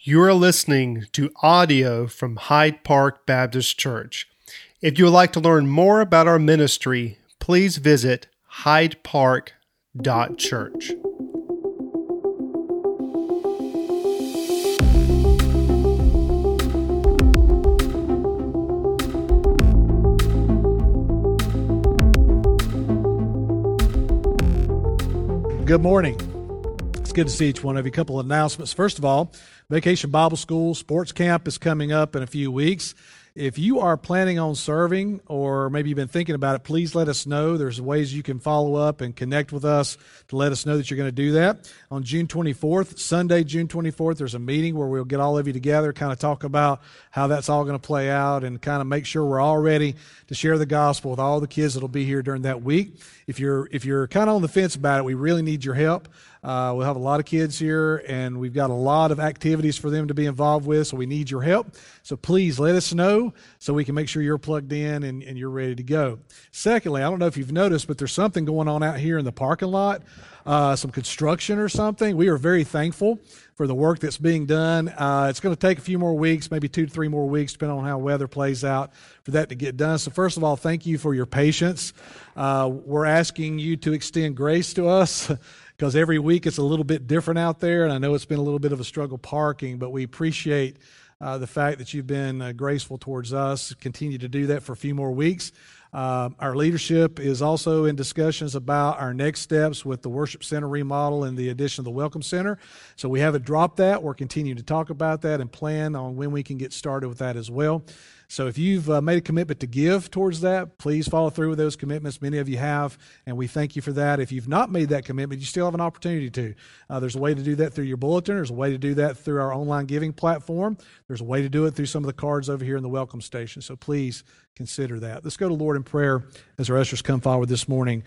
You are listening to audio from Hyde Park Baptist Church. If you would like to learn more about our ministry, please visit hydepark.church. Good morning. It's good to see each one of you. A couple of announcements. First of all, Vacation Bible School Sports Camp is coming up in a few weeks. If you are planning on serving or maybe you've been thinking about it, please let us know. There's ways you can follow up and connect with us to let us know that you're going to do that. On June 24th, Sunday, June 24th, there's a meeting where we'll get all of you together, kind of talk about how that's all going to play out and kind of make sure we're all ready to share the gospel with all the kids that'll be here during that week. If you're if you're kind of on the fence about it, we really need your help. Uh, we'll have a lot of kids here, and we've got a lot of activities for them to be involved with, so we need your help. So please let us know so we can make sure you're plugged in and, and you're ready to go. Secondly, I don't know if you've noticed, but there's something going on out here in the parking lot, uh, some construction or something. We are very thankful for the work that's being done. Uh, it's going to take a few more weeks, maybe two to three more weeks, depending on how weather plays out, for that to get done. So, first of all, thank you for your patience. Uh, we're asking you to extend grace to us. because every week it's a little bit different out there. And I know it's been a little bit of a struggle parking, but we appreciate uh, the fact that you've been uh, graceful towards us. Continue to do that for a few more weeks. Uh, our leadership is also in discussions about our next steps with the worship center remodel and the addition of the welcome center. So we haven't dropped that. We're continuing to talk about that and plan on when we can get started with that as well. So if you've uh, made a commitment to give towards that, please follow through with those commitments. Many of you have, and we thank you for that. If you've not made that commitment, you still have an opportunity to. Uh, there's a way to do that through your bulletin. There's a way to do that through our online giving platform. There's a way to do it through some of the cards over here in the welcome station. So please consider that. Let's go to Lord in prayer as our ushers come forward this morning.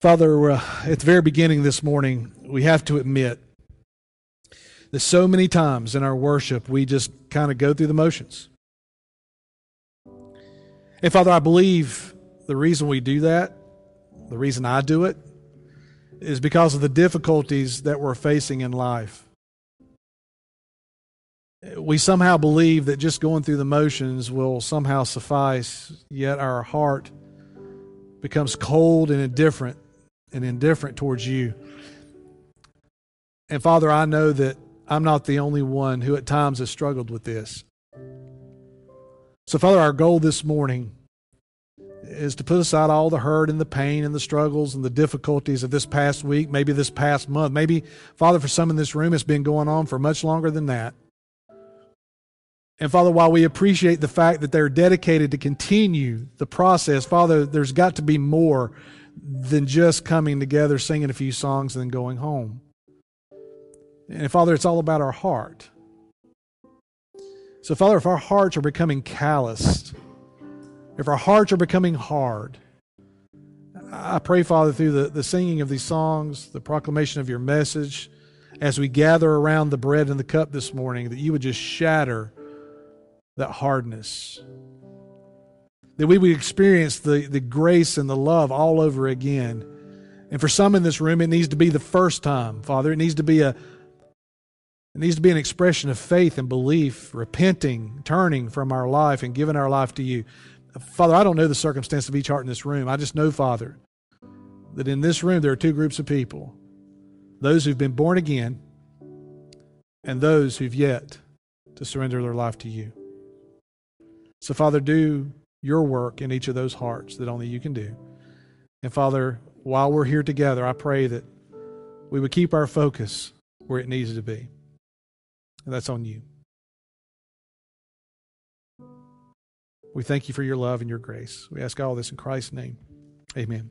Father, uh, at the very beginning this morning, we have to admit that so many times in our worship, we just kind of go through the motions. And Father, I believe the reason we do that, the reason I do it, is because of the difficulties that we're facing in life. We somehow believe that just going through the motions will somehow suffice, yet our heart becomes cold and indifferent and indifferent towards you. And Father, I know that I'm not the only one who at times has struggled with this. So, Father, our goal this morning is to put aside all the hurt and the pain and the struggles and the difficulties of this past week, maybe this past month. Maybe, Father, for some in this room, it's been going on for much longer than that. And Father, while we appreciate the fact that they're dedicated to continue the process, Father, there's got to be more than just coming together, singing a few songs, and then going home. And Father, it's all about our heart. So, Father, if our hearts are becoming calloused, if our hearts are becoming hard, I pray, Father, through the, the singing of these songs, the proclamation of your message, as we gather around the bread and the cup this morning, that you would just shatter that hardness. That we would experience the, the grace and the love all over again. And for some in this room, it needs to be the first time, Father. It needs to be a, it needs to be an expression of faith and belief, repenting, turning from our life, and giving our life to you. Father, I don't know the circumstance of each heart in this room. I just know, Father, that in this room there are two groups of people those who've been born again and those who've yet to surrender their life to you. So, Father, do your work in each of those hearts that only you can do. And, Father, while we're here together, I pray that we would keep our focus where it needs to be. And that's on you. We thank you for your love and your grace. We ask all this in Christ's name. Amen.